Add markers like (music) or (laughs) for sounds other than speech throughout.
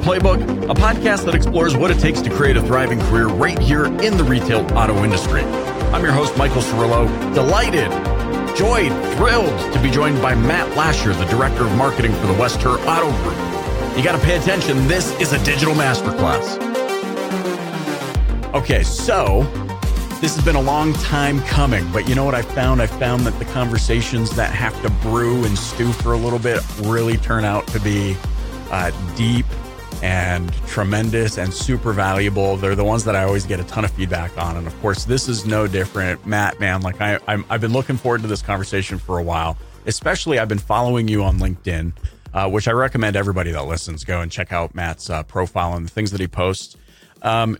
Playbook, a podcast that explores what it takes to create a thriving career right here in the retail auto industry. I'm your host, Michael Cirillo. Delighted, joyed, thrilled to be joined by Matt Lasher, the Director of Marketing for the West Herr Auto Group. You got to pay attention. This is a digital masterclass. Okay, so this has been a long time coming, but you know what I found? I found that the conversations that have to brew and stew for a little bit really turn out to be uh, deep and tremendous and super valuable. They're the ones that I always get a ton of feedback on. And of course, this is no different. Matt, man, like I, i have been looking forward to this conversation for a while, especially I've been following you on LinkedIn, uh, which I recommend everybody that listens go and check out Matt's uh, profile and the things that he posts. Um,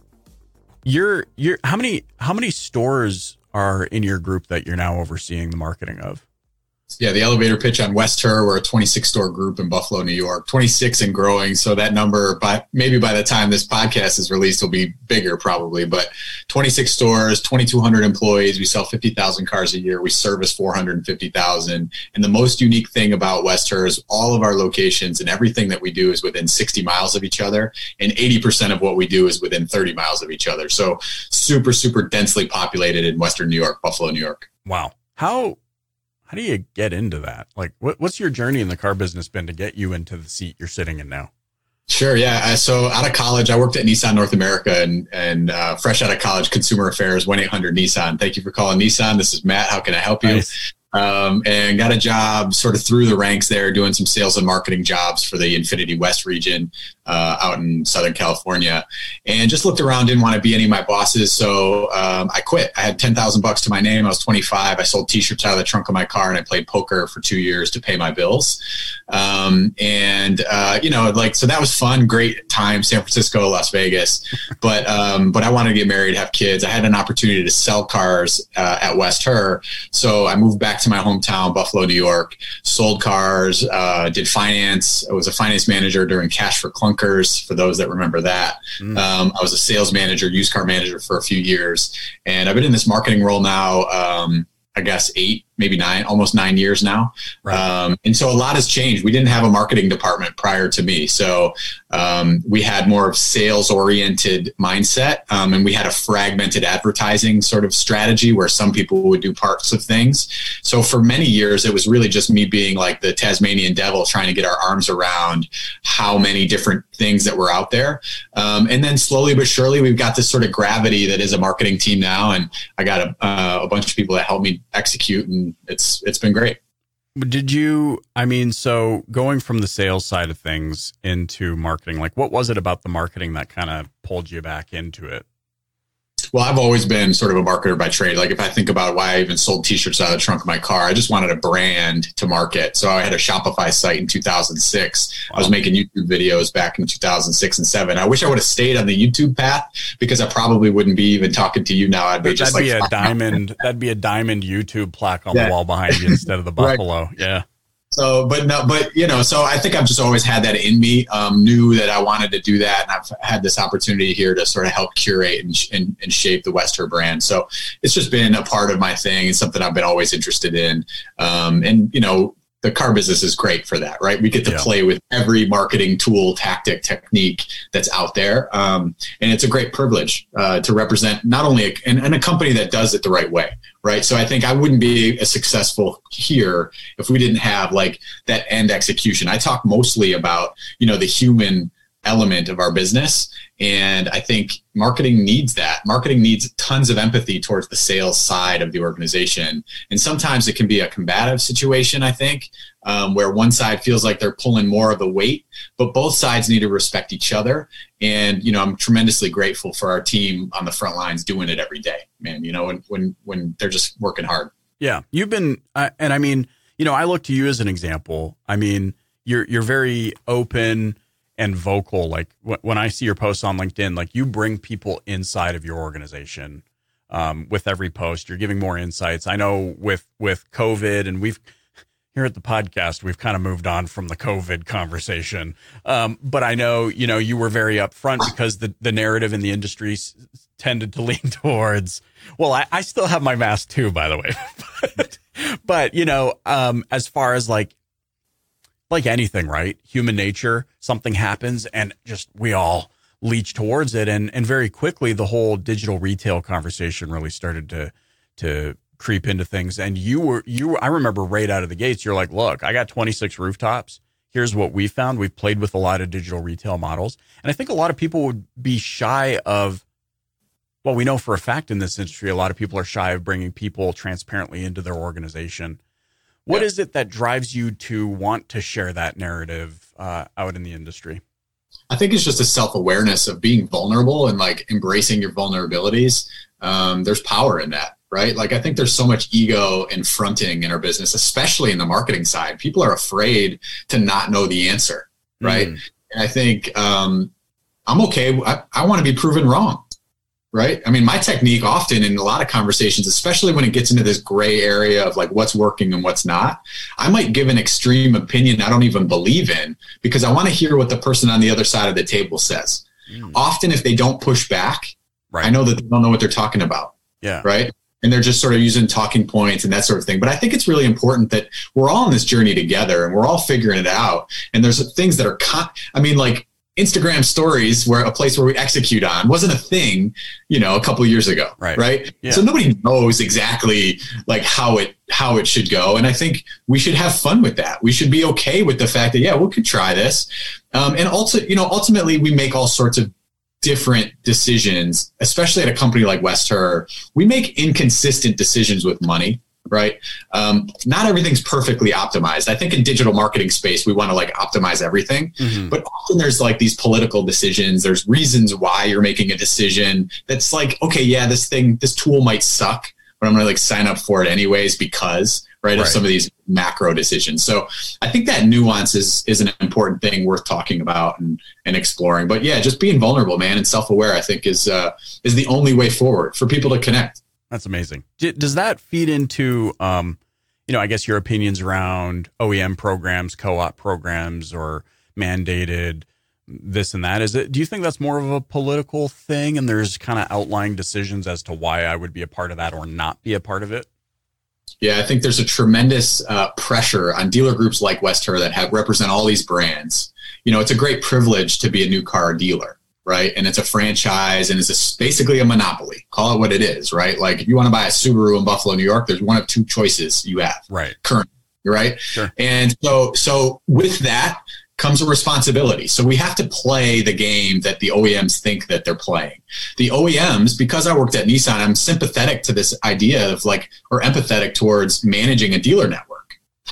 you're you're how many how many stores are in your group that you're now overseeing the marketing of? Yeah, the elevator pitch on West Wester. We're a 26 store group in Buffalo, New York, 26 and growing. So that number, by maybe by the time this podcast is released, will be bigger probably. But 26 stores, 2,200 employees. We sell 50,000 cars a year. We service 450,000. And the most unique thing about West Wester is all of our locations and everything that we do is within 60 miles of each other, and 80% of what we do is within 30 miles of each other. So super, super densely populated in Western New York, Buffalo, New York. Wow. How how do you get into that? Like, what, what's your journey in the car business been to get you into the seat you're sitting in now? Sure. Yeah. So out of college, I worked at Nissan North America and, and uh, fresh out of college, consumer affairs, 1 800 Nissan. Thank you for calling Nissan. This is Matt. How can I help you? Nice um, and got a job sort of through the ranks there doing some sales and marketing jobs for the Infiniti West region uh, out in Southern California. And just looked around, didn't want to be any of my bosses. So um, I quit. I had 10,000 bucks to my name. I was 25. I sold t shirts out of the trunk of my car and I played poker for two years to pay my bills. Um, and, uh, you know, like, so that was fun, great time, San Francisco, Las Vegas. But, um, but I wanted to get married, have kids. I had an opportunity to sell cars uh, at West Herr. So I moved back to my hometown, Buffalo, New York, sold cars, uh, did finance. I was a finance manager during Cash for Clunkers, for those that remember that. Mm. Um, I was a sales manager, used car manager for a few years. And I've been in this marketing role now, um, I guess, eight, maybe nine, almost nine years now. Right. Um, and so a lot has changed. We didn't have a marketing department prior to me. So um, we had more of sales oriented mindset. Um, and we had a fragmented advertising sort of strategy where some people would do parts of things. So for many years, it was really just me being like the Tasmanian devil trying to get our arms around how many different things that were out there. Um, and then slowly but surely, we've got this sort of gravity that is a marketing team now. And I got a, uh, a bunch of people that help me execute and it's it's been great. Did you? I mean, so going from the sales side of things into marketing, like what was it about the marketing that kind of pulled you back into it? Well, I've always been sort of a marketer by trade. Like if I think about why I even sold t-shirts out of the trunk of my car, I just wanted a brand to market. So I had a Shopify site in 2006. Wow. I was making YouTube videos back in 2006 and seven. I wish I would have stayed on the YouTube path because I probably wouldn't be even talking to you now. I'd be that'd just be like a diamond. that'd be a diamond YouTube plaque on yeah. the wall behind you instead of the (laughs) buffalo. right. Yeah. So, but no, but you know, so I think I've just always had that in me. Um, knew that I wanted to do that, and I've had this opportunity here to sort of help curate and, and, and shape the West Herr brand. So it's just been a part of my thing. It's something I've been always interested in. Um, and you know, the car business is great for that, right? We get to yeah. play with every marketing tool, tactic, technique that's out there, um, and it's a great privilege uh, to represent not only a, and, and, a company that does it the right way, right? So I think I wouldn't be as successful here if we didn't have like that end execution. I talk mostly about you know the human element of our business and I think marketing needs that. Marketing needs tons of empathy towards the sales side of the organization. And sometimes it can be a combative situation, I think, um, where one side feels like they're pulling more of the weight, but both sides need to respect each other. And, you know, I'm tremendously grateful for our team on the front lines doing it every day, man, you know, when, when, when they're just working hard. Yeah. You've been, uh, and I mean, you know, I look to you as an example. I mean, you're, you're very open and vocal. Like when I see your posts on LinkedIn, like you bring people inside of your organization um, with every post. You're giving more insights. I know with with COVID, and we've here at the podcast, we've kind of moved on from the COVID conversation. Um, but I know you know you were very upfront because the the narrative in the industry s- tended to (laughs) lean towards. Well, I, I still have my mask too, by the way. (laughs) but, but you know, um, as far as like like anything, right? Human nature, something happens and just we all leech towards it. And, and very quickly, the whole digital retail conversation really started to, to creep into things. And you were, you, I remember right out of the gates, you're like, look, I got 26 rooftops. Here's what we found. We've played with a lot of digital retail models. And I think a lot of people would be shy of, well, we know for a fact in this industry, a lot of people are shy of bringing people transparently into their organization. What yeah. is it that drives you to want to share that narrative uh, out in the industry? I think it's just a self awareness of being vulnerable and like embracing your vulnerabilities. Um, there's power in that, right? Like, I think there's so much ego and fronting in our business, especially in the marketing side. People are afraid to not know the answer, right? Mm. And I think um, I'm okay. I, I want to be proven wrong right? I mean, my technique often in a lot of conversations, especially when it gets into this gray area of like what's working and what's not, I might give an extreme opinion I don't even believe in because I want to hear what the person on the other side of the table says. Mm. Often, if they don't push back, right. I know that they don't know what they're talking about. Yeah. Right. And they're just sort of using talking points and that sort of thing. But I think it's really important that we're all on this journey together and we're all figuring it out. And there's things that are, con- I mean, like Instagram stories where a place where we execute on wasn't a thing, you know, a couple years ago. Right. Right. Yeah. So nobody knows exactly like how it how it should go. And I think we should have fun with that. We should be okay with the fact that, yeah, we could try this. Um, and also, you know, ultimately we make all sorts of different decisions, especially at a company like West Herr. We make inconsistent decisions with money right? Um, not everything's perfectly optimized. I think in digital marketing space, we want to like optimize everything, mm-hmm. but often there's like these political decisions. There's reasons why you're making a decision that's like, okay, yeah, this thing, this tool might suck, but I'm going to like sign up for it anyways because, right, right, of some of these macro decisions. So I think that nuance is is an important thing worth talking about and and exploring. But yeah, just being vulnerable, man, and self aware, I think is uh, is the only way forward for people to connect. That's amazing. Does that feed into, um, you know, I guess your opinions around OEM programs, co-op programs, or mandated this and that? Is it? Do you think that's more of a political thing, and there's kind of outlying decisions as to why I would be a part of that or not be a part of it? Yeah, I think there's a tremendous uh, pressure on dealer groups like West Herr that have represent all these brands. You know, it's a great privilege to be a new car dealer right? And it's a franchise and it's a, basically a monopoly. Call it what it is, right? Like if you want to buy a Subaru in Buffalo, New York, there's one of two choices you have. Right. Currently, right? Sure. And so so with that comes a responsibility. So we have to play the game that the OEMs think that they're playing. The OEMs, because I worked at Nissan, I'm sympathetic to this idea of like or empathetic towards managing a dealer network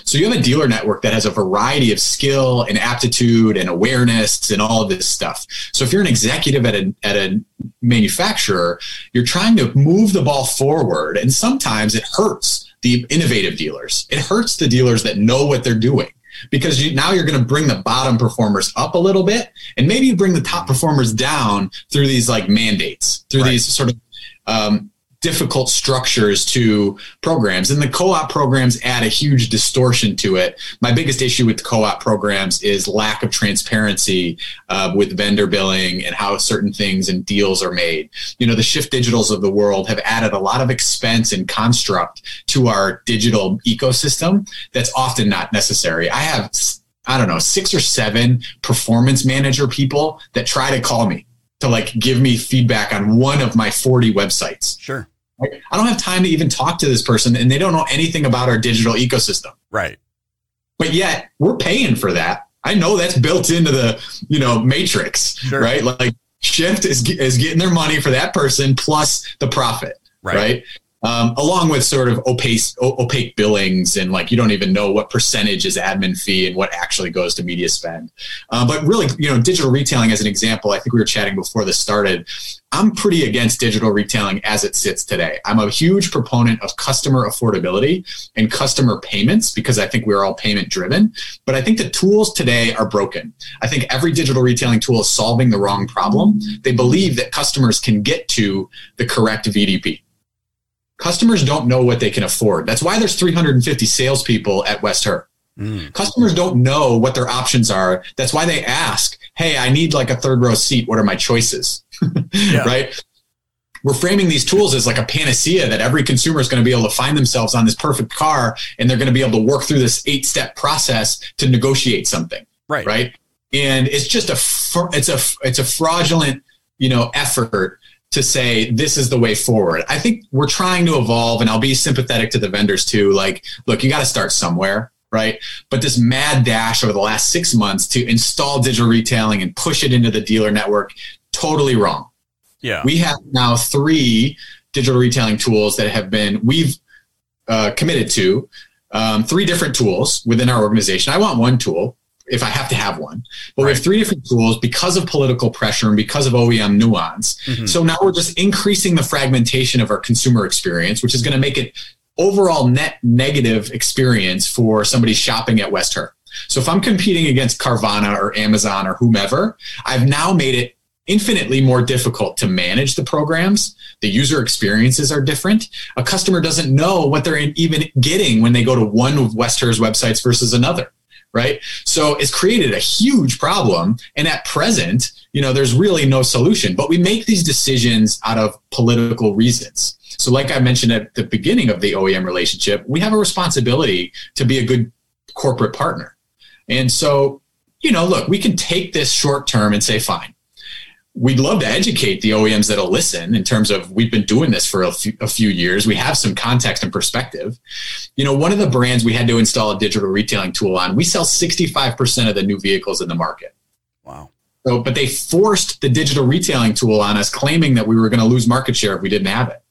so you have a dealer network that has a variety of skill and aptitude and awareness and all of this stuff. So if you're an executive at a, at a manufacturer, you're trying to move the ball forward. And sometimes it hurts the innovative dealers. It hurts the dealers that know what they're doing because you, now you're going to bring the bottom performers up a little bit and maybe you bring the top performers down through these like mandates through right. these sort of um, difficult structures to programs. And the co-op programs add a huge distortion to it. My biggest issue with the co-op programs is lack of transparency uh, with vendor billing and how certain things and deals are made. You know the shift digitals of the world have added a lot of expense and construct to our digital ecosystem that's often not necessary. I have i don't know six or seven performance manager people that try to call me to like give me feedback on one of my 40 websites. Sure. I don't have time to even talk to this person and they don't know anything about our digital ecosystem. Right. But yet we're paying for that. I know that's built into the, you know, matrix, sure. right? Like Shift is, is getting their money for that person plus the profit, right? right? Um, along with sort of opaque, opaque billings and like you don't even know what percentage is admin fee and what actually goes to media spend. Uh, but really, you know, digital retailing as an example, I think we were chatting before this started. I'm pretty against digital retailing as it sits today. I'm a huge proponent of customer affordability and customer payments because I think we're all payment driven. But I think the tools today are broken. I think every digital retailing tool is solving the wrong problem. They believe that customers can get to the correct VDP Customers don't know what they can afford. That's why there's 350 salespeople at West Herr. Mm. Customers don't know what their options are. That's why they ask, "Hey, I need like a third row seat. What are my choices?" (laughs) yeah. Right? we're framing these tools as like a panacea that every consumer is going to be able to find themselves on this perfect car and they're going to be able to work through this eight step process to negotiate something. Right. Right. And it's just a, it's a, it's a fraudulent, you know, effort to say this is the way forward. I think we're trying to evolve and I'll be sympathetic to the vendors too. Like, look, you got to start somewhere right? But this mad dash over the last six months to install digital retailing and push it into the dealer network, totally wrong. Yeah. We have now three digital retailing tools that have been, we've uh, committed to um, three different tools within our organization. I want one tool if I have to have one, but right. we have three different tools because of political pressure and because of OEM nuance. Mm-hmm. So now we're just increasing the fragmentation of our consumer experience, which is going to make it overall net negative experience for somebody shopping at West Herr. So if I'm competing against Carvana or Amazon or whomever, I've now made it infinitely more difficult to manage the programs. The user experiences are different. A customer doesn't know what they're even getting when they go to one of West Herr's websites versus another. Right. So it's created a huge problem. And at present, you know, there's really no solution, but we make these decisions out of political reasons. So, like I mentioned at the beginning of the OEM relationship, we have a responsibility to be a good corporate partner. And so, you know, look, we can take this short term and say, fine, we'd love to educate the OEMs that'll listen in terms of we've been doing this for a few, a few, years. We have some context and perspective. You know, one of the brands we had to install a digital retailing tool on, we sell 65% of the new vehicles in the market. Wow. So, but they forced the digital retailing tool on us, claiming that we were going to lose market share if we didn't have it.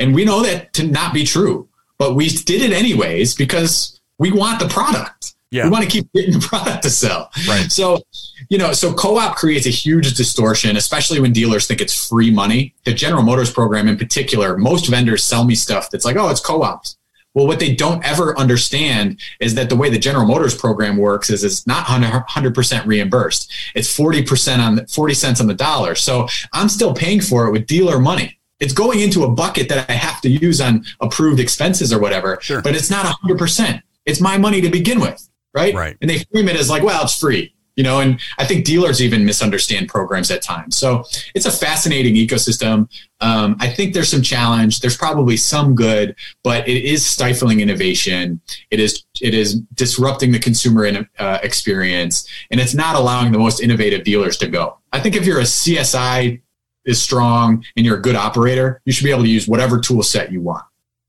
And we know that to not be true, but we did it anyways because we want the product. Yeah. We want to keep getting the (laughs) product to sell. Right. So, you know, so co-op creates a huge distortion, especially when dealers think it's free money. The General Motors program in particular, most vendors sell me stuff that's like, oh, it's co-ops. Well, what they don't ever understand is that the way the General Motors program works is it's not 100% reimbursed. It's 40% on the, 40 cents on the dollar. So I'm still paying for it with dealer money it's going into a bucket that I have to use on approved expenses or whatever. Sure. But it's not 100%. It's my money to begin with, right? Right. And they frame it as like, well, it's free, you know, and I think dealers even misunderstand programs at times. So it's a fascinating ecosystem. Um, I think there's some challenge. There's probably some good, but it is stifling innovation. It is it is disrupting the consumer in, uh, experience, and it's not allowing the most innovative dealers to go. I think if you're a CSI is strong and you're a good operator, you should be able to use whatever tool set you want,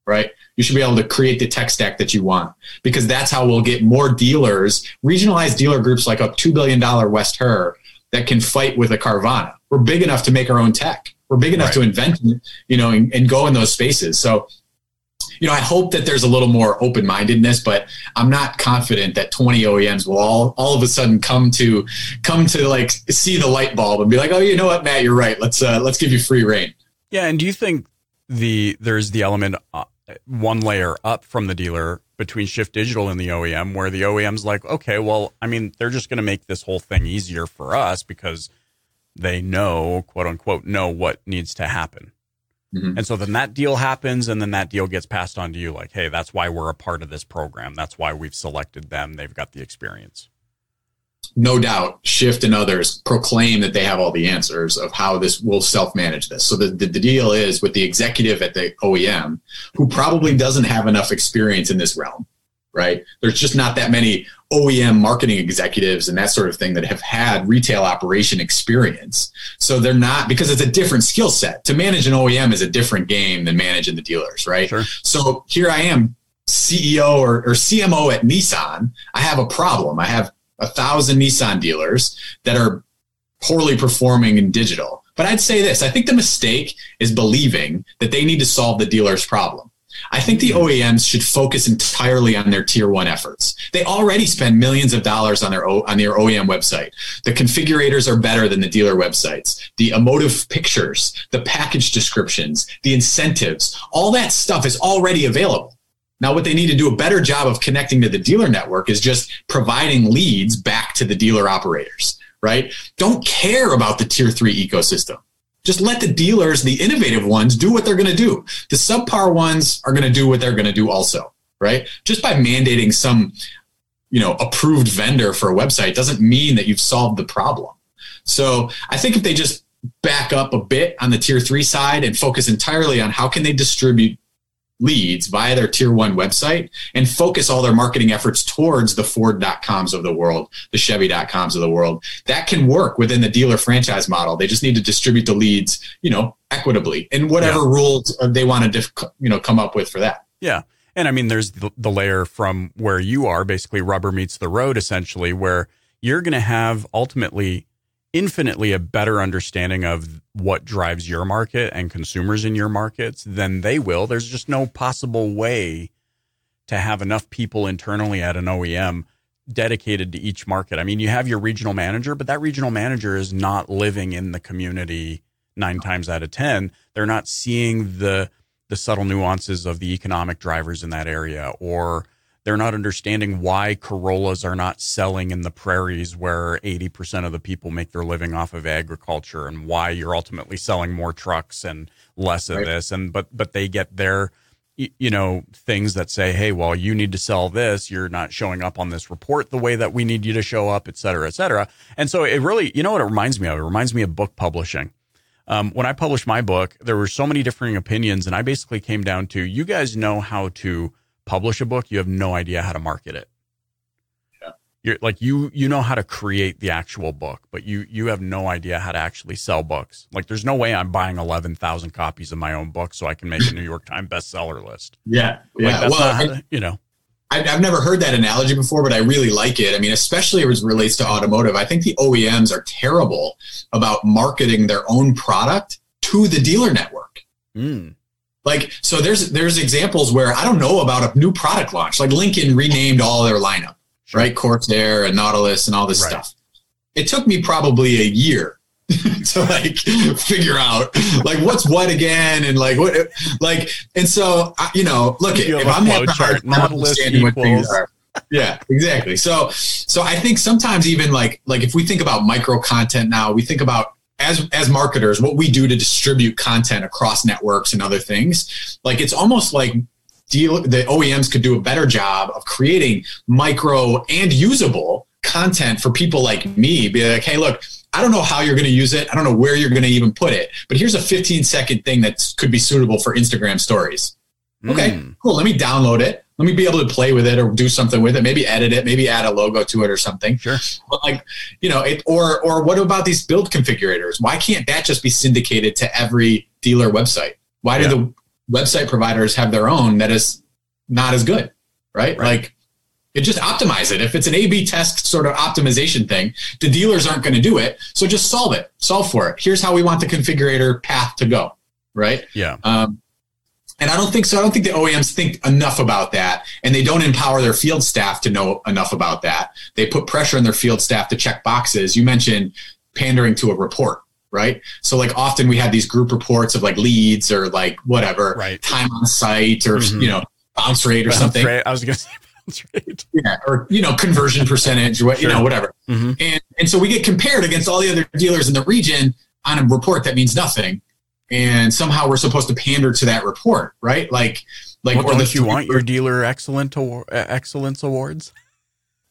right? You should be able to create the tech stack that you want because that's how we'll get more dealers, regionalized dealer groups like a $2 billion West Herr that can fight with a Carvana. We're big enough to make our own tech. We're big enough right. to invent, you know, and, and go in those spaces. So you know, I hope that there's a little more open mindedness, but I'm not confident that 20 OEMs will all all of a sudden come to come to like see the light bulb and be like, oh, you know what, Matt, you're right. Let's uh, let's give you free reign. Yeah, and do you think the there's the element uh, one layer up from the dealer between Shift Digital and the OEM, where the OEM's like, okay, well, I mean, they're just going to make this whole thing easier for us because they know, quote unquote, know what needs to happen. Mm-hmm. And so then that deal happens and then that deal gets passed on to you like, hey, that's why we're a part of this program. That's why we've selected them. They've got the experience. No doubt, Shift and others proclaim that they have all the answers of how this will self manage this. So the, the, the deal is with the executive at the OEM who probably doesn't have enough experience in this realm right? There's just not that many OEM marketing executives and that sort of thing that have had retail operation experience. So they're not because it's a different skill set. To manage an OEM is a different game than managing the dealers, right? Sure. So here I am, CEO or, or CMO at Nissan. I have a problem. I have a thousand Nissan dealers that are poorly performing in digital. But I'd say this I think the mistake is believing that they need to solve the dealer's problem. I think the mm-hmm. OEMs should focus entirely on their tier one efforts. They already spend millions of dollars on their o, on their OEM website. The configurators are better than the dealer websites. The emotive pictures, the package descriptions, the incentives, all that stuff is already available. Now, what they need to do a better job of connecting to the dealer network is just providing leads back to the dealer operators, right? Don't care about the tier three ecosystem. Just let the dealers, the innovative ones, do what they're going to do. The subpar ones are going to do what they're going to do also, right? Just by mandating some, you know, approved vendor for a website doesn't mean that you've solved the problem. So I think if they just back up a bit on the tier three side and focus entirely on how can they distribute leads via their tier one website and focus all their marketing efforts towards the Ford.coms of the world, the Chevy.coms of the world. That can work within the dealer franchise model. They just need to distribute the leads, you know, equitably and whatever yeah. rules uh, they want to, you know, come up with for that. Yeah. And I mean, there's the, the layer from where you are basically rubber meets the road, essentially, where you're going to have ultimately infinitely a better understanding of what drives your market and consumers in your markets than they will. There's just no possible way to have enough people internally at an OEM dedicated to each market. I mean, you have your regional manager, but that regional manager is not living in the community 9 times out of 10. They're not seeing the the subtle nuances of the economic drivers in that area or they're not understanding why Corollas are not selling in the prairies where 80% of the people make their living off of agriculture and why you're ultimately selling more trucks and less of right. this. And, but, but they get their, you know, things that say, hey, well, you need to sell this. You're not showing up on this report the way that we need you to show up, et cetera, et cetera. And so it really, you know what it reminds me of? It reminds me of book publishing. Um, when I published my book, there were so many differing opinions, and I basically came down to you guys know how to publish a book, you have no idea how to market it. Yeah. You're like you you know how to create the actual book, but you you have no idea how to actually sell books. Like there's no way I'm buying 11,000 copies of my own book so I can make a New York Times bestseller list. Yeah. Like yeah. well, to, you know. I've never heard that analogy before, but I really like it. I mean, especially as it relates to automotive, I think the OEMs are terrible about marketing their own product to the dealer network. Mm. Like, so there's there's examples where I don't know about a new product launch. Like Lincoln renamed all their lineup, sure. right? Corsair and Nautilus and all this right. stuff. It took me probably a year (laughs) to like figure out like what's what again and like what like and so you know look you if I'm having a hard understanding what things are yeah exactly so so I think sometimes even like like if we think about micro content now we think about as as marketers what we do to distribute content across networks and other things like it's almost like deal the OEMs could do a better job of creating micro and usable content for people like me be like hey look I don't know how you're going to use it. I don't know where you're going to even put it, but here's a 15 second thing that could be suitable for Instagram stories. Okay, mm. cool. Let me download it let me be able to play with it or do something with it. Maybe edit it maybe add a logo to it or something. Sure. But like you know it or or what about these build configurators? Why can't that just be syndicated to every dealer website? Why do the website providers have their own that is not as good right, right. like it just optimize it. If it's an a b test sort of optimization thing the dealers aren't going to do it. So just solve it. Solve for it. Here's how we want the configurator path to go right? Yeah. Um, and I don't think so. I don't think the OEMs think enough about that, and they don't empower their field staff to know enough about that. They put pressure on their field staff to check boxes. You mentioned pandering to a report, right? So like often we have these group reports of like leads or like whatever, right. time on site or mm-hmm. you know bounce rate or bounce something. Rate. I was going (laughs) to say bounce rate. Yeah, or you know conversion percentage, or what sure. you know whatever. Mm-hmm. And and so we get compared against all the other dealers in the region on a report that means nothing and somehow we're supposed to pander to that report, right? Like, like, well, or don't you want your dealer excellent award, uh, excellence awards?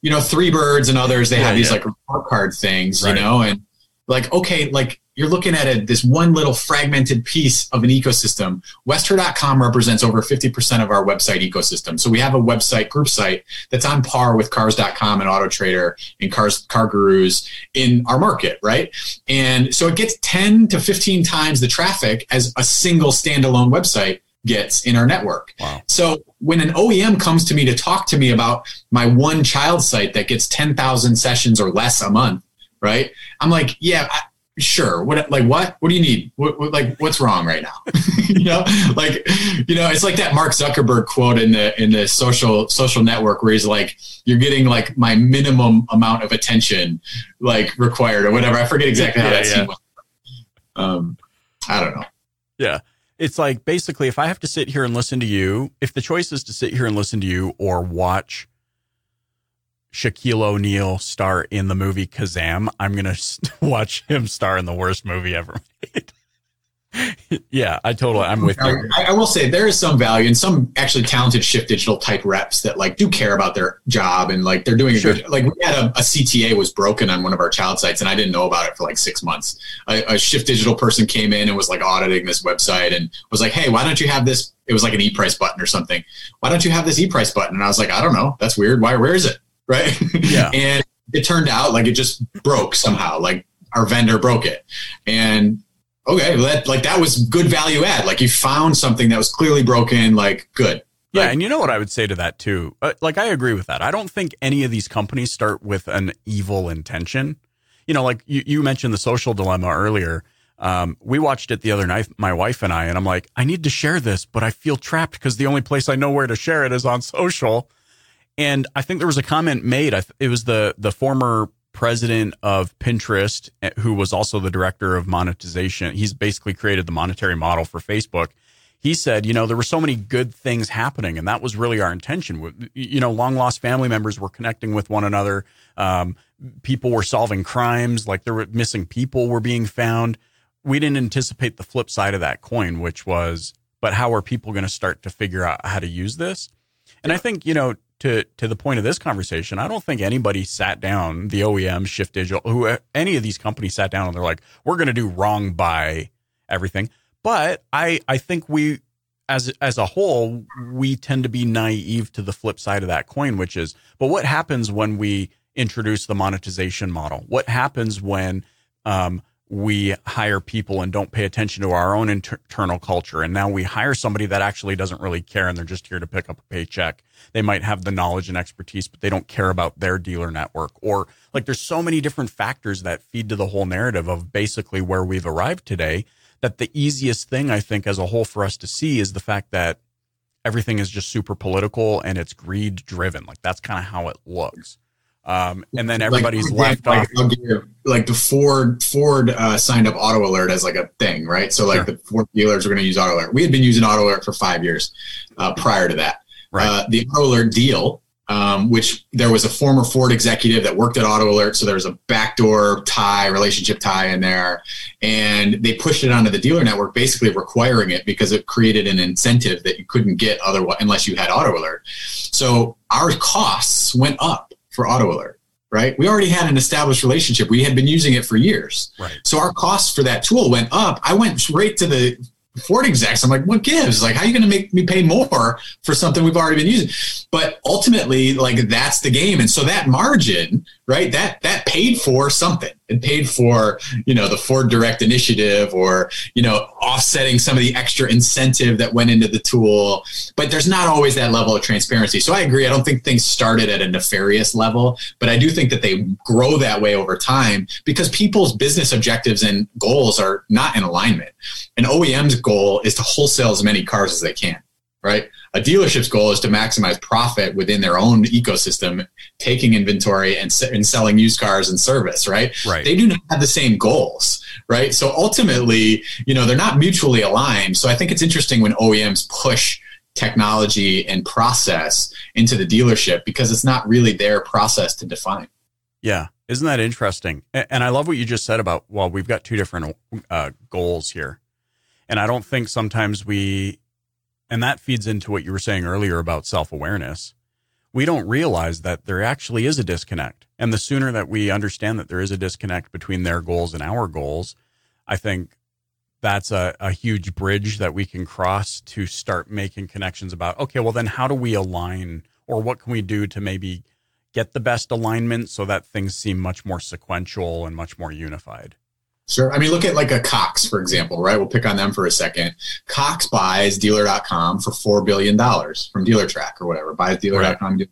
You know, Three Birds and others, they yeah, have these yeah. like report card things, right. you know, and like, okay, like you're looking at a, this one little fragmented piece of an ecosystem. WestHerr.com represents over 50% of our website ecosystem. So we have a website group site that's on par with cars.com and Auto Trader and cars, CarGurus in our market, right? And so it gets 10 to 15 times the traffic as a single standalone website gets in our network. Wow. So when an OEM comes to me to talk to me about my one child site that gets 10,000 sessions or less a month, right? I'm like, yeah, I, sure. What like what? What do you need? What, what like what's wrong right now? (laughs) You know? Like you know it's like that mark zuckerberg quote in the in the social social network where he's like you're getting like my minimum amount of attention like required or whatever. I forget exactly how yeah, that yeah. Went. um i don't know. Yeah. It's like basically if i have to sit here and listen to you if the choice is to sit here and listen to you or watch Shaquille O'Neal star in the movie Kazam, I'm going (laughs) to watch him star in the worst movie ever made. (laughs) yeah, I totally, I'm with you. I, I, will say there is some value and some actually talented shift digital type reps that like do care about their job and like they're doing a sure. good, like we had a, a, CTA was broken on one of our child sites and I didn't know about it for like six months. A, a shift digital person came in and was like auditing this website and was like, Hey, why don't you have this? It was like an e-price button or something. Why don't you have this e-price button? And I was like, I don't know. That's weird. Why, where is it? Right. Yeah. (laughs) and it turned out like it just broke somehow. Like our vendor broke it. And okay, that like that was good value add. Like you found something that was clearly broken. Like good. Yeah, like, and you know what I would say to that too. Uh, like I agree with that. I don't think any of these companies start with an evil intention. You know, like you, you mentioned the social dilemma earlier. Um, we watched it the other night, my wife and I, and I'm like, I need to share this, but I feel trapped because the only place I know where to share it is on (laughs) social. And I think there was a comment made. It was the the former president of Pinterest, eh, who was also the director of monetization. He's basically created the monetary model for Facebook. He said, you know, there were so many good things happening, and that was really our intention. You know, long lost family members were connecting with one another. Um, people were solving crimes, like there were missing people were being found. We didn't anticipate the flip side of that coin, which was, but how are people going to start to figure out how to use this? And I think, you know, to to the point of this conversation, I don't think anybody sat down, the OEM, Shift Digital, who any of these companies sat down and they're like, we're going to do wrong by everything. But I I think we as as a whole, we tend to be naive to the flip side of that coin, which is, but what happens when we introduce the monetization model? What happens when um, we hire people and don't pay attention to our own inter- internal culture. And now we hire somebody that actually doesn't really care and they're just here to pick up a paycheck. They might have the knowledge and expertise, but they don't care about their dealer network. Or like there's so many different factors that feed to the whole narrative of basically where we've arrived today that the easiest thing I think as a whole for us to see is the fact that everything is just super political and it's greed driven. Like that's kind of how it looks. Um, and then everybody's like, left like, off. Give, like the Ford Ford uh, signed up Auto Alert as like a thing, right? So like sure. the Ford dealers are going to use Auto Alert. We had been using Auto Alert for five years uh, prior to that. Right. Uh, the Auto Alert deal, um, which there was a former Ford executive that worked at Auto Alert, so there was a backdoor tie, relationship tie in there, and they pushed it onto the dealer network, basically requiring it because it created an incentive that you couldn't get otherwise unless you had Auto Alert. So our costs went up for auto alert right we already had an established relationship we had been using it for years right so our costs for that tool went up i went straight to the Ford execs. I'm like, what gives? Like, how are you going to make me pay more for something we've already been using? But ultimately, like that's the game. And so that margin, right? That that paid for something. It paid for you know the Ford Direct initiative, or you know offsetting some of the extra incentive that went into the tool. But there's not always that level of transparency. So I agree. I don't think things started at a nefarious level, but I do think that they grow that way over time because people's business objectives and goals are not in alignment. An OEM's goal is to wholesale as many cars as they can right? A dealership's goal is to maximize profit within their own ecosystem, taking inventory and, and selling used cars and service, right? Right. They do not have the same goals, right? So ultimately, you know, they're not mutually aligned. So I think it's interesting when OEMs push technology and process into the dealership because it's not really their process to define. Yeah. Isn't that interesting? And I love what you just said about, well, we've got two different uh, goals here. And I don't think sometimes we and that feeds into what you were saying earlier about self awareness. We don't realize that there actually is a disconnect. And the sooner that we understand that there is a disconnect between their goals and our goals, I think that's a, a huge bridge that we can cross to start making connections about okay, well, then how do we align or what can we do to maybe get the best alignment so that things seem much more sequential and much more unified? Sure. I mean, look at like a Cox, for example, right? We'll pick on them for a second. Cox buys dealer.com for $4 billion from Dealertrack or whatever, buys dealer.com. Right.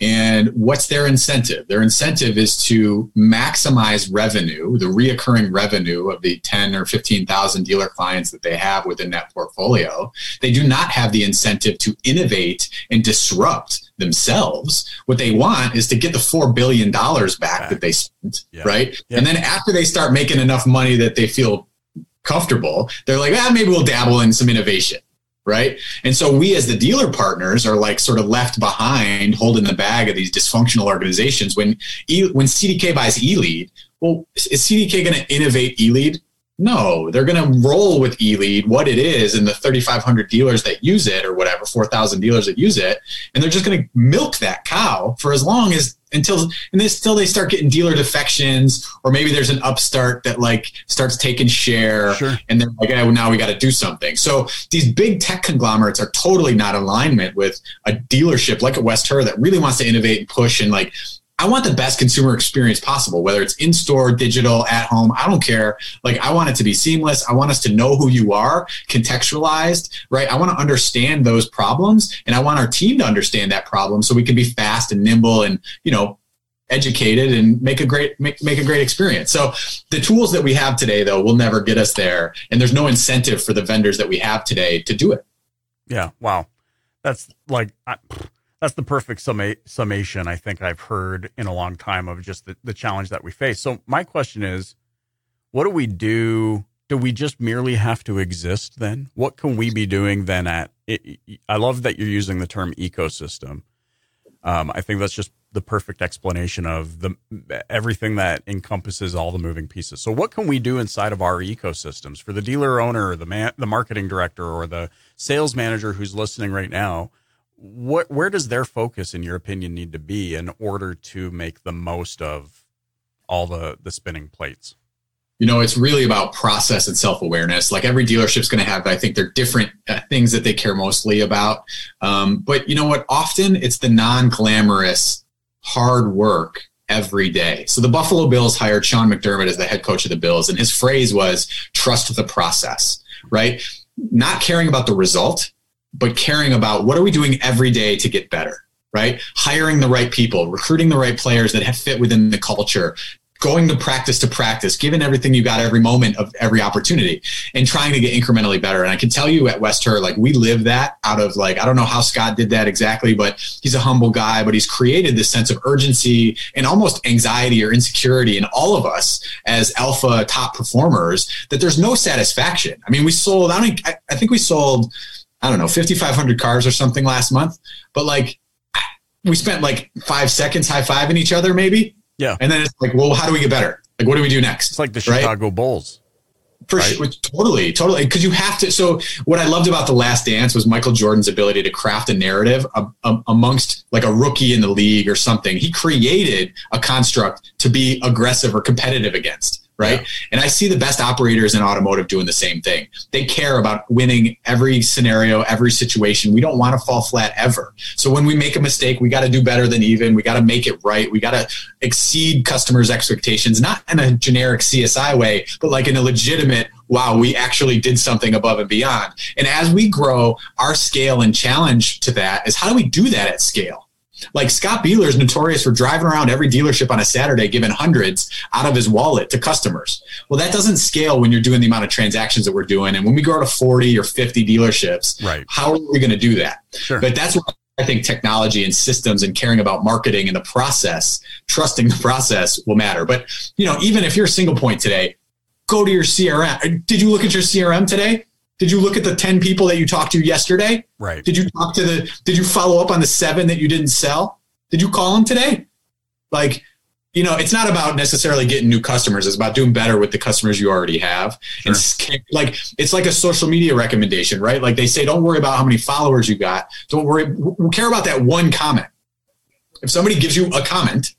And what's their incentive? Their incentive is to maximize revenue, the reoccurring revenue of the 10 or 15,000 dealer clients that they have within that portfolio. They do not have the incentive to innovate and disrupt themselves. What they want is to get the $4 billion back, back. that they spent, yeah. right? Yeah. And then after they start making enough money that they feel comfortable, they're like, ah, maybe we'll dabble in some innovation right? And so we as the dealer partners are like sort of left behind holding the bag of these dysfunctional organizations when when CDK buys eLead, well is CDK going to innovate eLead? No, they're going to roll with eLead, what it is, and the 3,500 dealers that use it, or whatever, 4,000 dealers that use it, and they're just going to milk that cow for as long as until and until they start getting dealer defections, or maybe there's an upstart that like starts taking share, sure. and they're like, well, now we got to do something. So these big tech conglomerates are totally not alignment with a dealership like a West Herr that really wants to innovate and push and like I want the best consumer experience possible, whether it's in store, digital, at home. I don't care. Like, I want it to be seamless. I want us to know who you are, contextualized, right? I want to understand those problems and I want our team to understand that problem so we can be fast and nimble and, you know, educated and make a great make, make a great experience. So the tools that we have today though will never get us there and there's no incentive for the vendors that we have today to do it. Yeah, wow. That's like I, that's the perfect summa- summation I think I've heard in a long time of just the, the challenge that we face. So my question is, what do we do? Do we just merely have to exist then? What can we be doing then at it, I love that you're using the term ecosystem. Um, I think that's just the perfect explanation of the everything that encompasses all the moving pieces. So, what can we do inside of our ecosystems for the dealer owner, the man, the marketing director, or the sales manager who's listening right now? What where does their focus in your opinion need to be in order to make the most of all the the spinning plates? You know it's really about process and self-awareness. Like every dealership's going to have i think they're different uh, things that they care mostly about. Um, but you know what? Often it's the non-glamorous hard work every day. So the buffalo bills hired sean mcdermott as the head coach of the bills and his phrase was trust the process right? Not caring about the result but caring about what are we doing every day to get better right hiring the right people recruiting the right players that fit within the culture going to practice to practice, giving everything you got every moment of every opportunity and trying to get incrementally better. And I can tell you at West Herr, like we live that out of like, I don't know how Scott did that exactly, but he's a humble guy, but he's created this sense of urgency and almost anxiety or insecurity in all of us as alpha top performers that there's no satisfaction. I mean, we sold, I, don't, I think we sold, I don't know, 5,500 cars or something last month. But like, we spent like five seconds high fiving each other, maybe. Yeah. And then it's like, well, how do we get better? Like, what do we do next? It's like the Chicago right? Bulls. For right? sure, totally, totally. Because you have to. So, what I loved about the Last Dance was Michael Jordan's ability to craft a narrative amongst like a rookie in the league or something. He created a construct to be aggressive or competitive against right? Yeah. And I see the best operators in automotive doing the same thing. They care about winning every scenario, every situation. We don't want to fall flat ever. So when we make a mistake, we got to do better than even. We got to make it right. We got to exceed customers' expectations, not in a generic CSI way, but like in a legitimate wow, we actually did something above and beyond. And as we grow, our scale and challenge to that is how do we do that at scale? Like Scott Bieler is notorious for driving around every dealership on a Saturday, giving hundreds out of his wallet to customers. Well, that doesn't scale when you're doing the amount of transactions that we're doing. And when we grow to 40 or 50 dealerships, right. how are we going to do that? Sure. But that's what I think technology and systems and caring about marketing and the process, trusting the process will matter. But, you know, even if you're a single point today, go to your CRM. Did you look at your CRM today? Did you look at the 10 people that you talked to yesterday? Right. Did you talk to the, did you follow up on the seven that you didn't sell? Did you call them today? Like, you know, it's not about necessarily getting new customers. It's about doing better with the customers you already have. Sure. And like, it's like a social media recommendation, right? Like they say, don't worry about how many followers you got. Don't worry. We care about that one comment. If somebody gives you a comment,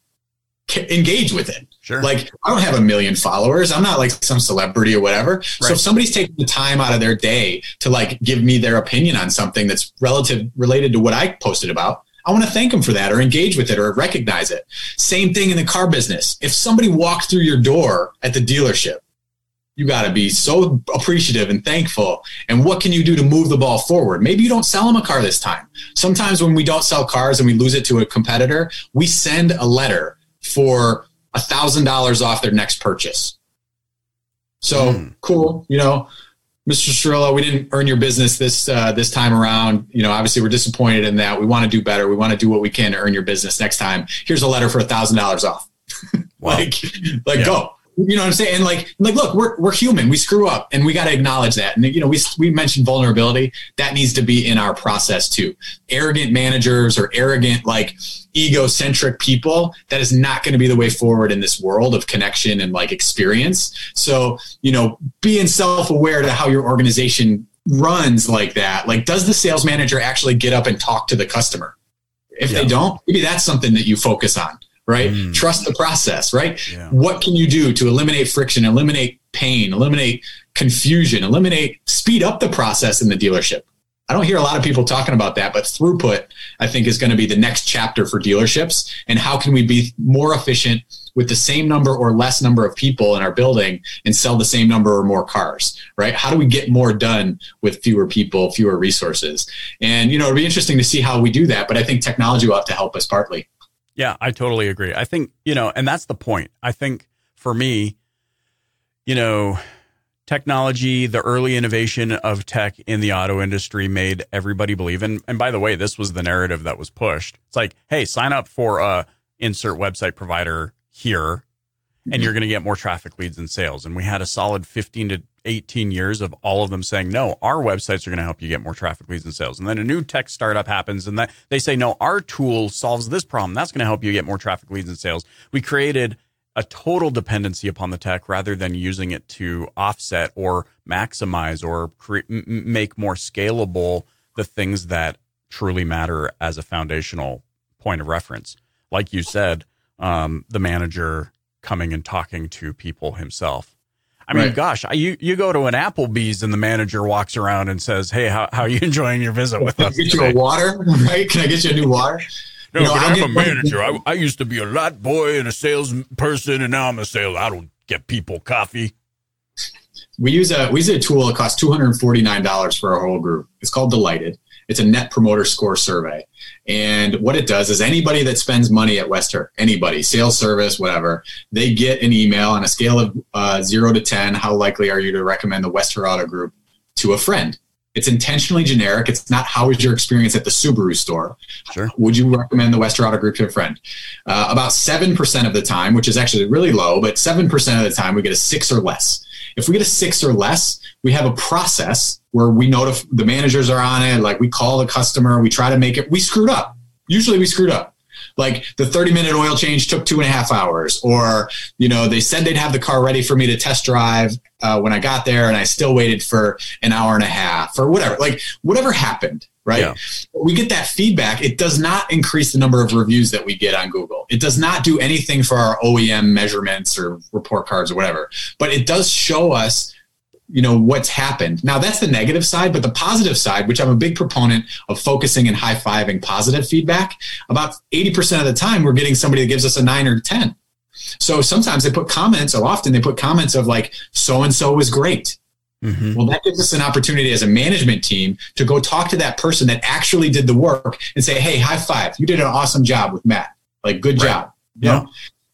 engage with it. Sure. Like I don't have a million followers. I'm not like some celebrity or whatever. Right. So if somebody's taking the time out of their day to like give me their opinion on something that's relative related to what I posted about, I want to thank them for that or engage with it or recognize it. Same thing in the car business. If somebody walked through your door at the dealership, you got to be so appreciative and thankful. And what can you do to move the ball forward? Maybe you don't sell them a car this time. Sometimes when we don't sell cars and we lose it to a competitor, we send a letter for a thousand dollars off their next purchase. So mm. cool, you know, Mr. Cirillo, we didn't earn your business this uh, this time around. You know, obviously we're disappointed in that. We want to do better. We want to do what we can to earn your business next time. Here's a letter for a thousand dollars off. (laughs) like, like yeah. go. You know what I'm saying? And like, like, look, we're, we're human. We screw up and we got to acknowledge that. And, you know, we, we mentioned vulnerability. That needs to be in our process too. Arrogant managers or arrogant, like egocentric people, that is not going to be the way forward in this world of connection and like experience. So, you know, being self aware to how your organization runs like that. Like, does the sales manager actually get up and talk to the customer? If yeah. they don't, maybe that's something that you focus on right? Mm. Trust the process, right? Yeah. What can you do to eliminate friction, eliminate pain, eliminate confusion, eliminate, speed up the process in the dealership? I don't hear a lot of people talking about that, but throughput, I think, is going to be the next chapter for dealerships. And how can we be more efficient with the same number or less number of people in our building and sell the same number or more cars, right? How do we get more done with fewer people, fewer resources? And, you know, it'll be interesting to see how we do that, but I think technology will have to help us partly. Yeah, I totally agree. I think, you know, and that's the point. I think for me, you know, technology, the early innovation of tech in the auto industry made everybody believe. And, and by the way, this was the narrative that was pushed. It's like, hey, sign up for a insert website provider here and mm-hmm. you're going to get more traffic leads and sales. And we had a solid 15 to 18 years of all of them saying, no, our websites are going to help you get more traffic leads and sales. And then a new tech startup happens and that they say, no, our tool solves this problem. That's going to help you get more traffic leads and sales. We created a total dependency upon the tech rather than using it to offset or maximize or cre- m- make more scalable the things that truly matter as a foundational point of reference. Like you said, um, the manager coming and talking to people himself I mean, right. gosh, you you go to an Applebee's and the manager walks around and says, "Hey, how, how are you (laughs) enjoying your visit with Can us?" Get today? you a water, (laughs) right? Can I get you a new water? No, you know, but I'm a manager. I, I used to be a lot boy and a salesperson, and now I'm a sales. I don't get people coffee. We use a we use a tool that costs two hundred and forty nine dollars for our whole group. It's called Delighted. It's a net promoter score survey. And what it does is anybody that spends money at West Herr, anybody, sales service, whatever, they get an email on a scale of uh, zero to 10. How likely are you to recommend the West Herr Auto Group to a friend? It's intentionally generic. It's not how was your experience at the Subaru store. Sure. Would you recommend the West Herr Auto Group to a friend? Uh, about 7% of the time, which is actually really low, but 7% of the time we get a six or less. If we get a six or less, we have a process where we notify the managers are on it. Like we call the customer, we try to make it. We screwed up. Usually we screwed up. Like the 30 minute oil change took two and a half hours, or you know they said they'd have the car ready for me to test drive uh, when I got there, and I still waited for an hour and a half, or whatever. Like whatever happened, right? Yeah. We get that feedback. It does not increase the number of reviews that we get on Google. It does not do anything for our OEM measurements or report cards or whatever, but it does show us you know what's happened now that's the negative side but the positive side which i'm a big proponent of focusing and high-fiving positive feedback about 80% of the time we're getting somebody that gives us a 9 or 10 so sometimes they put comments or often they put comments of like so and so was great mm-hmm. well that gives us an opportunity as a management team to go talk to that person that actually did the work and say hey high five you did an awesome job with matt like good right. job yeah. Know?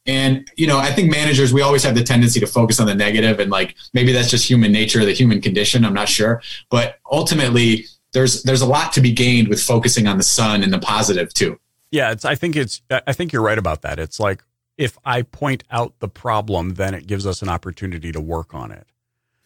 And, you know, I think managers, we always have the tendency to focus on the negative and like maybe that's just human nature, the human condition. I'm not sure. But ultimately, there's there's a lot to be gained with focusing on the sun and the positive too. Yeah, it's I think it's I think you're right about that. It's like if I point out the problem, then it gives us an opportunity to work on it.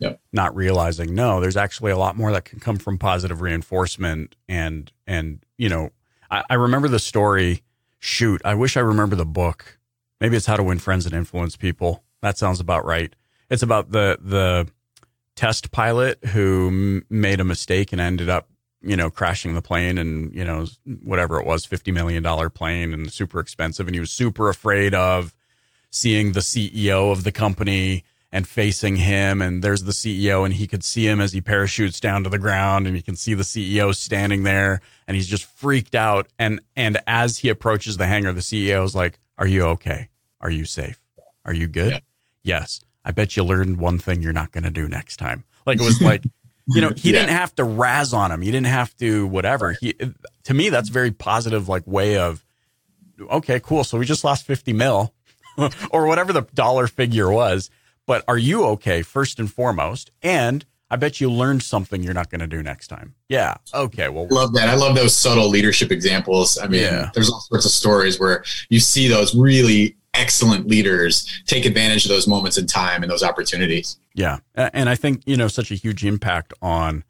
Yep. Not realizing no, there's actually a lot more that can come from positive reinforcement and and you know, I, I remember the story. Shoot, I wish I remember the book Maybe it's how to win friends and influence people. That sounds about right. It's about the the test pilot who m- made a mistake and ended up, you know, crashing the plane and, you know, whatever it was, 50 million dollar plane and super expensive and he was super afraid of seeing the CEO of the company and facing him and there's the CEO and he could see him as he parachutes down to the ground and you can see the CEO standing there and he's just freaked out and and as he approaches the hangar the CEO is like are you okay are you safe? Are you good? Yeah. Yes. I bet you learned one thing you're not going to do next time. Like it was (laughs) like, you know, he yeah. didn't have to razz on him. He didn't have to whatever. He to me that's very positive like way of okay, cool. So we just lost 50 mil (laughs) or whatever the dollar figure was. But are you okay first and foremost? And I bet you learned something you're not going to do next time. Yeah. Okay. Well, love that. I love those subtle leadership examples. I mean, yeah. there's all sorts of stories where you see those really excellent leaders take advantage of those moments in time and those opportunities. Yeah. And I think, you know, such a huge impact on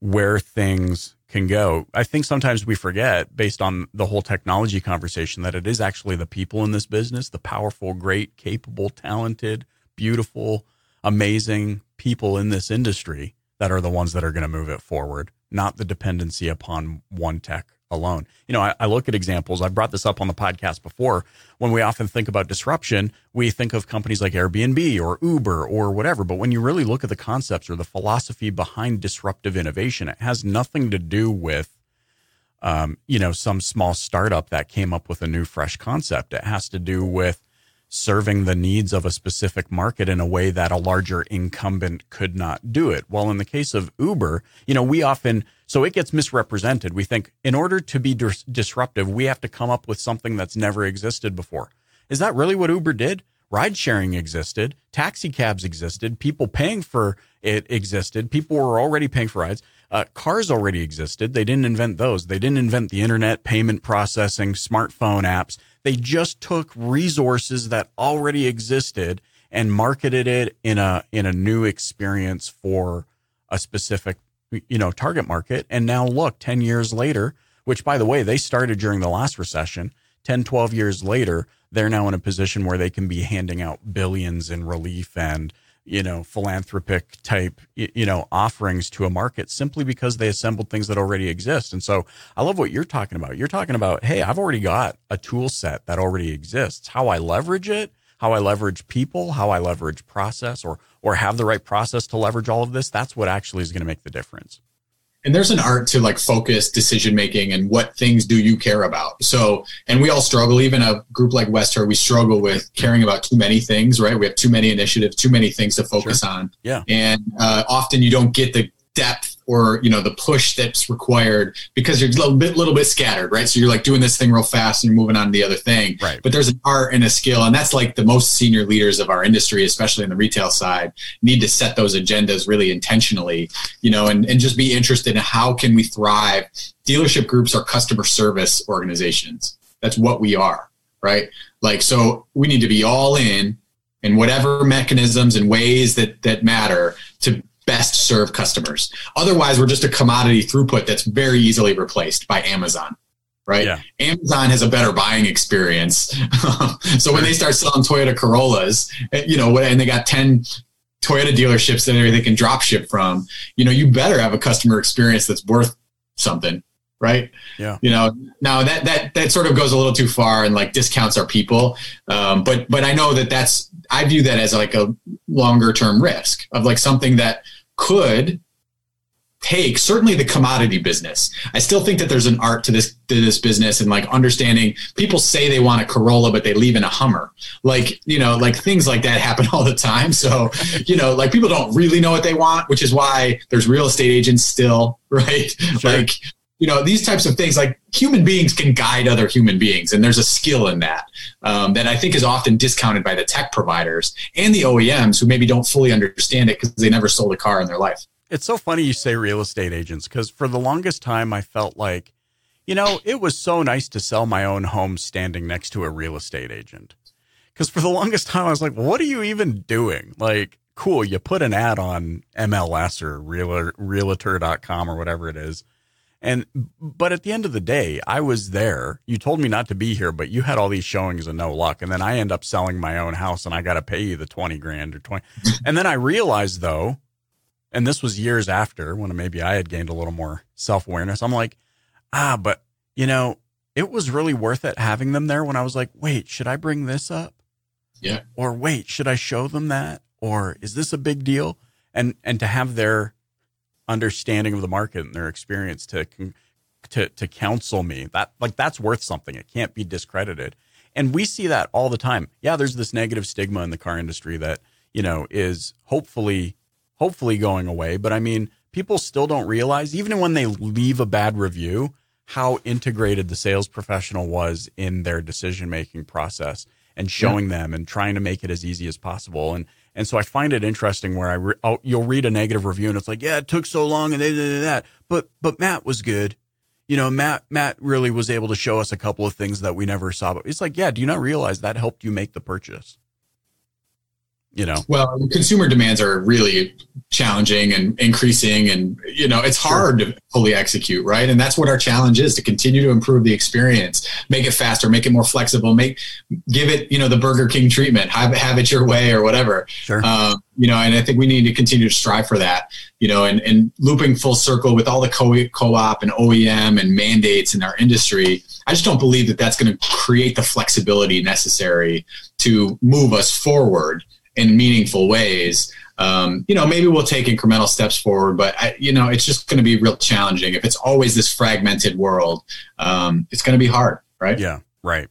where things can go. I think sometimes we forget, based on the whole technology conversation, that it is actually the people in this business, the powerful, great, capable, talented, beautiful, amazing people in this industry that are the ones that are going to move it forward, not the dependency upon one tech alone. You know, I, I, look at examples. I brought this up on the podcast before. When we often think about disruption, we think of companies like Airbnb or Uber or whatever. But when you really look at the concepts or the philosophy behind disruptive innovation, it has nothing to do with, um, you know, some small startup that came up with a new, fresh concept. It has to do with serving the needs of a specific market in a way that a larger incumbent could not do it. Well, in the case of Uber, you know, we often, so it gets misrepresented. We think in order to be dis- disruptive, we have to come up with something that's never existed before. Is that really what Uber did? Ride sharing existed, taxi cabs existed, people paying for it existed, people were already paying for rides. Uh, cars already existed. They didn't invent those. They didn't invent the internet, payment processing, smartphone apps. They just took resources that already existed and marketed it in a in a new experience for a specific you know target market. And now look, 10 years later, which by the way, they started during the last recession, 10 12 years later, they're now in a position where they can be handing out billions in relief and you know, philanthropic type, you know, offerings to a market simply because they assembled things that already exist. And so I love what you're talking about. You're talking about, hey, I've already got a tool set that already exists. How I leverage it, how I leverage people, how I leverage process or or have the right process to leverage all of this, that's what actually is going to make the difference and there's an art to like focus decision making and what things do you care about. So and we all struggle even a group like West Herr we struggle with caring about too many things right? We have too many initiatives too many things to focus sure. on. Yeah. And uh, often you don't get the depth or you know the push that's required because you're a little bit little bit scattered right? So you're like doing this thing real fast and you're moving on to the other thing. Right. But there's an art and a skill and that's like the most senior leaders of our industry especially in the retail side need to set those agendas really intentionally you know and, and just be interested in how can we thrive. Dealership groups are customer service organizations. That's what we are right? Like so we need to be all in in whatever mechanisms and ways that that matter to best serve customers. Otherwise, we're just a commodity throughput that's very easily replaced by Amazon. Right. Yeah. Amazon has a better buying experience. (laughs) so when they start selling Toyota Corollas, eh, you know, and they got 10 Toyota dealerships that they can drop ship from, you know, you better have a customer experience that's worth something right? Yeah. You know, now that that that sort of goes a little too far and like discounts our people. Um, but but I know that that's I view that as like a longer term risk of like something that could take certainly the commodity business. I still think that there's an art to this to this business and like understanding people say they want a Corolla but they leave in a Hummer. Like, you know, like things like that happen (laughs) all the time. So, you know, like people don't really know what they want, which is why there's real estate agents still, (laughs) right? Sure. Like you know these types of things like human beings can guide other human beings and there's a skill in that um, that i think is often discounted by the tech providers and the oems who maybe don't fully understand it because they never sold a car in their life it's so funny you say real estate agents because for the longest time I felt like, you know, it was so nice to sell my own home standing next to a real estate agent. Because for the longest time I was like, what are you even doing? Like, cool, you put an ad on MLS or realtor, realtor.com or whatever it is. And, but at the end of the day, I was there. You told me not to be here, but you had all these showings and no luck. And then I end up selling my own house and I got to pay you the 20 grand or 20. and then I realized though, and this was years after when maybe I had gained a little more self awareness. I'm like, ah, but you know, it was really worth it having them there when I was like, wait, should I bring this up? Yeah. Or wait, should I show them that? Or is this a big deal? And and to have their understanding of the market and their experience to to to counsel me that like that's worth something. It can't be discredited. And we see that all the time. Yeah, there's this negative stigma in the car industry that you know is hopefully hopefully going away. But I mean, people still don't realize, even when they leave a bad review, how integrated the sales professional was in their decision making process and showing yeah. them and trying to make it as easy as possible. And and so I find it interesting where I re- oh, you'll read a negative review and it's like, yeah, it took so long and they did that, but but Matt was good. you know, Matt, Matt really was able to show us a couple of things that we never saw. But it's like, yeah, do you not realize that helped you make the purchase? You know, well, consumer demands are really challenging and increasing, and you know, it's hard sure. to fully execute, right? And that's what our challenge is to continue to improve the experience, make it faster, make it more flexible, make give it, you know, the Burger King treatment, have, have it your way or whatever. Sure. Um, you know, and I think we need to continue to strive for that, you know, and, and looping full circle with all the co- co-op and OEM and mandates in our industry. I just don't believe that that's going to create the flexibility necessary to move us forward in meaningful ways. Um, you know, maybe we'll take incremental steps forward, but I, you know, it's just going to be real challenging. If it's always this fragmented world, um, it's going to be hard, right? Yeah, right.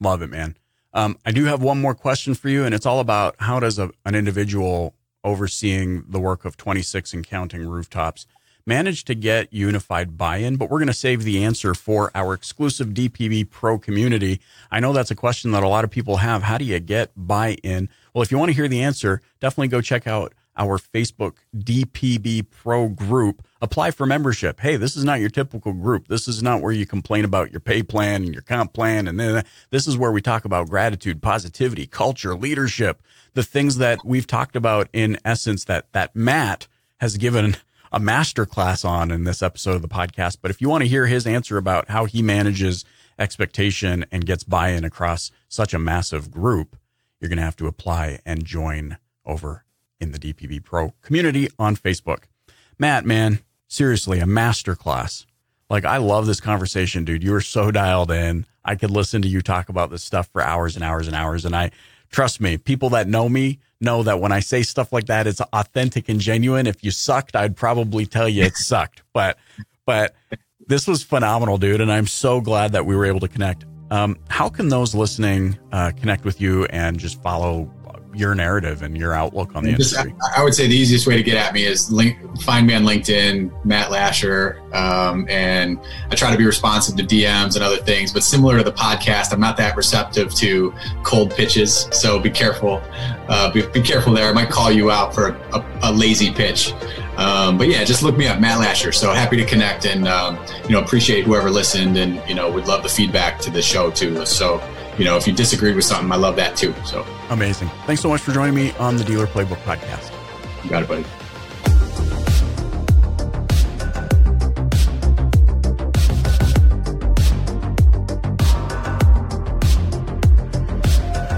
Love it, man. Um, I do have one more question for you, and it's all about how does a, an individual overseeing the work of 26 and counting rooftops manage to get unified buy-in but we're going to save the answer for our exclusive dpb pro community i know that's a question that a lot of people have how do you get buy-in well if you want to hear the answer definitely go check out our Facebook DPB Pro group. Apply for membership. Hey, this is not your typical group. This is not where you complain about your pay plan and your comp plan. And then this is where we talk about gratitude, positivity, culture, leadership, the things that we've talked about in essence that, that Matt has given a master class on in this episode of the podcast. But if you want to hear his answer about how he manages expectation and gets buy in across such a massive group, you're going to have to apply and join over in the DPB Pro community on Facebook. Matt, man, seriously, a masterclass. Like, I love this conversation, dude. You are so dialed in. I could listen to you talk about this stuff for hours and hours and hours. And I trust me, people that know me know that when I say stuff like that, it's authentic and genuine. If you sucked, I'd probably tell you it (laughs) sucked. But, but this was phenomenal, dude. And I'm so glad that we were able to connect. Um, how can those listening uh, connect with you and just follow your narrative and your outlook on the just, industry? I would say the easiest way to get at me is link, find me on LinkedIn, Matt Lasher, um, and I try to be responsive to DMs and other things. But similar to the podcast, I'm not that receptive to cold pitches, so be careful. Uh, be, be, careful there. I might call you out for a, a, a lazy pitch. Um, but yeah, just look me up, Matt Lasher. So happy to connect and um, you know appreciate whoever listened and you know would love the feedback to the show too. So you know, if you disagreed with something, I love that too. So amazing. Thanks so much for joining me on the Dealer Playbook podcast. You got it, buddy.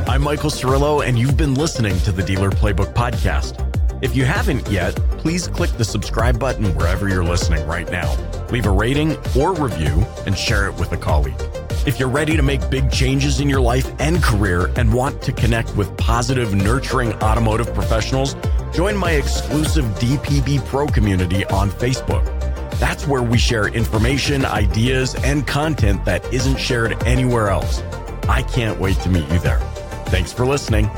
I'm Michael Cirillo, and you've been listening to the Dealer Playbook podcast. If you haven't yet, please click the subscribe button wherever you're listening right now. Leave a rating or review and share it with a colleague. If you're ready to make big changes in your life and career and want to connect with positive, nurturing automotive professionals, join my exclusive DPB Pro community on Facebook. That's where we share information, ideas, and content that isn't shared anywhere else. I can't wait to meet you there. Thanks for listening.